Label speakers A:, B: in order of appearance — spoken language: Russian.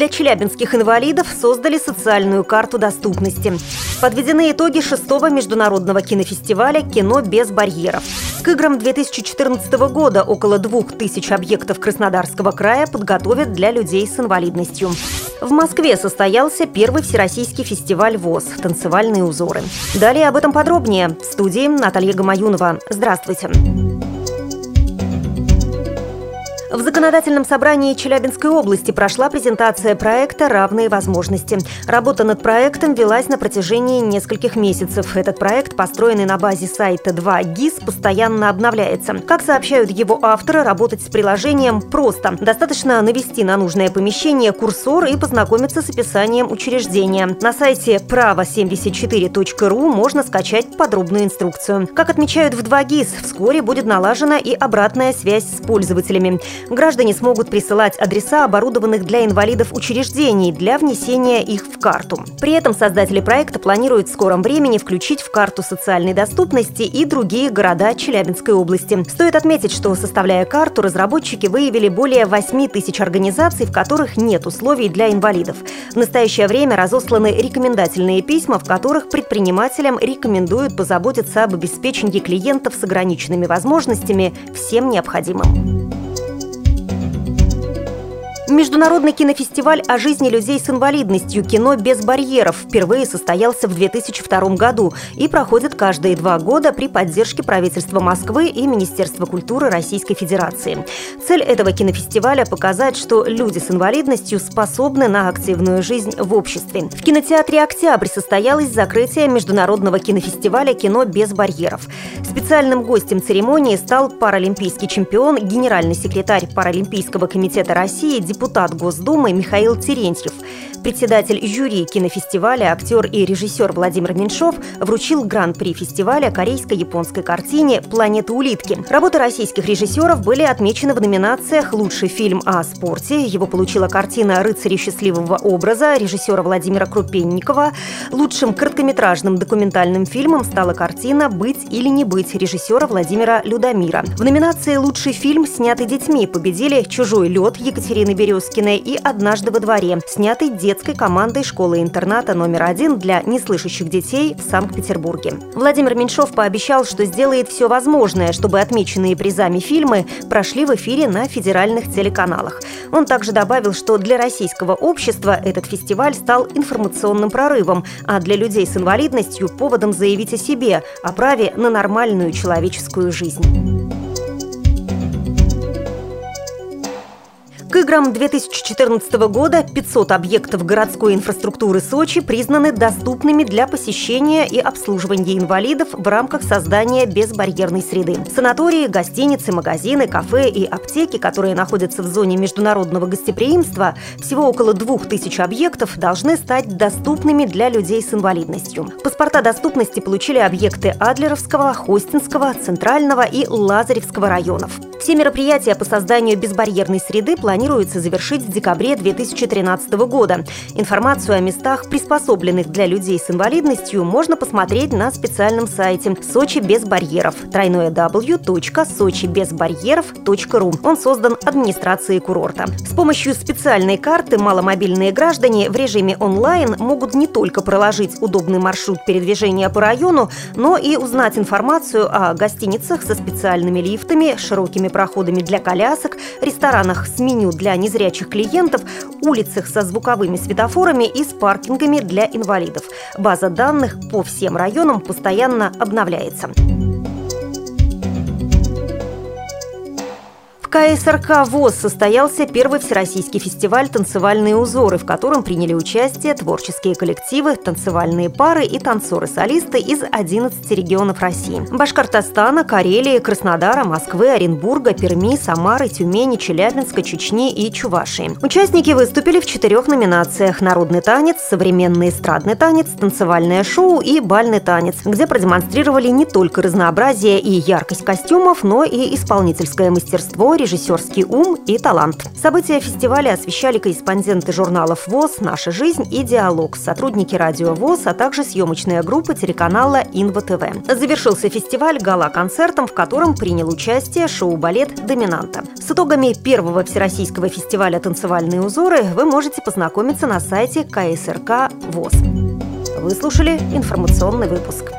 A: Для челябинских инвалидов создали социальную карту доступности. Подведены итоги шестого международного кинофестиваля «Кино без барьеров». К играм 2014 года около двух тысяч объектов Краснодарского края подготовят для людей с инвалидностью. В Москве состоялся первый всероссийский фестиваль ВОЗ «Танцевальные узоры». Далее об этом подробнее. В студии Наталья Гамаюнова. Здравствуйте. В законодательном собрании Челябинской области прошла презентация проекта «Равные возможности». Работа над проектом велась на протяжении нескольких месяцев. Этот проект, построенный на базе сайта 2 ГИС, постоянно обновляется. Как сообщают его авторы, работать с приложением просто. Достаточно навести на нужное помещение курсор и познакомиться с описанием учреждения. На сайте право74.ру можно скачать подробную инструкцию. Как отмечают в 2 ГИС, вскоре будет налажена и обратная связь с пользователями. Граждане смогут присылать адреса оборудованных для инвалидов учреждений для внесения их в карту. При этом создатели проекта планируют в скором времени включить в карту социальной доступности и другие города Челябинской области. Стоит отметить, что составляя карту, разработчики выявили более 8 тысяч организаций, в которых нет условий для инвалидов. В настоящее время разосланы рекомендательные письма, в которых предпринимателям рекомендуют позаботиться об обеспечении клиентов с ограниченными возможностями всем необходимым. Международный кинофестиваль о жизни людей с инвалидностью «Кино без барьеров» впервые состоялся в 2002 году и проходит каждые два года при поддержке правительства Москвы и Министерства культуры Российской Федерации. Цель этого кинофестиваля – показать, что люди с инвалидностью способны на активную жизнь в обществе. В кинотеатре «Октябрь» состоялось закрытие Международного кинофестиваля «Кино без барьеров». Специальным гостем церемонии стал паралимпийский чемпион, генеральный секретарь Паралимпийского комитета России, Госдумы Михаил Терентьев. Председатель жюри кинофестиваля, актер и режиссер Владимир Меньшов вручил гран-при фестиваля корейско-японской картине «Планета улитки». Работы российских режиссеров были отмечены в номинациях «Лучший фильм о спорте». Его получила картина «Рыцари счастливого образа» режиссера Владимира Крупенникова. Лучшим короткометражным документальным фильмом стала картина «Быть или не быть» режиссера Владимира Людомира. В номинации «Лучший фильм, снятый детьми» победили «Чужой лед» Екатерины Березкиной и «Однажды во дворе», снятый детской командой школы-интерната номер один для неслышащих детей в Санкт-Петербурге. Владимир Меньшов пообещал, что сделает все возможное, чтобы отмеченные призами фильмы прошли в эфире на федеральных телеканалах. Он также добавил, что для российского общества этот фестиваль стал информационным прорывом, а для людей с инвалидностью – поводом заявить о себе, о праве на нормальную человеческую жизнь. Играм 2014 года 500 объектов городской инфраструктуры Сочи признаны доступными для посещения и обслуживания инвалидов в рамках создания безбарьерной среды. Санатории, гостиницы, магазины, кафе и аптеки, которые находятся в зоне международного гостеприимства, всего около 2000 объектов, должны стать доступными для людей с инвалидностью. Паспорта доступности получили объекты Адлеровского, Хостинского, Центрального и Лазаревского районов. Все мероприятия по созданию безбарьерной среды планируются планируется завершить в декабре 2013 года. Информацию о местах, приспособленных для людей с инвалидностью, можно посмотреть на специальном сайте «Сочи без барьеров» www.сочибезбарьеров.ру. Он создан администрацией курорта. С помощью специальной карты маломобильные граждане в режиме онлайн могут не только проложить удобный маршрут передвижения по району, но и узнать информацию о гостиницах со специальными лифтами, широкими проходами для колясок, ресторанах с меню для незрячих клиентов, улицах со звуковыми светофорами и с паркингами для инвалидов. База данных по всем районам постоянно обновляется. КСРК ВОЗ состоялся первый всероссийский фестиваль «Танцевальные узоры», в котором приняли участие творческие коллективы, танцевальные пары и танцоры-солисты из 11 регионов России. Башкортостана, Карелии, Краснодара, Москвы, Оренбурга, Перми, Самары, Тюмени, Челябинска, Чечни и Чувашии. Участники выступили в четырех номинациях «Народный танец», «Современный эстрадный танец», «Танцевальное шоу» и «Бальный танец», где продемонстрировали не только разнообразие и яркость костюмов, но и исполнительское мастерство, режиссерский ум и талант. События фестиваля освещали корреспонденты журналов ВОЗ, «Наша жизнь» и «Диалог», сотрудники радио ВОЗ, а также съемочная группа телеканала «Инва ТВ». Завершился фестиваль гала-концертом, в котором принял участие шоу-балет «Доминанта». С итогами первого Всероссийского фестиваля «Танцевальные узоры» вы можете познакомиться на сайте КСРК ВОЗ. Вы слушали информационный выпуск.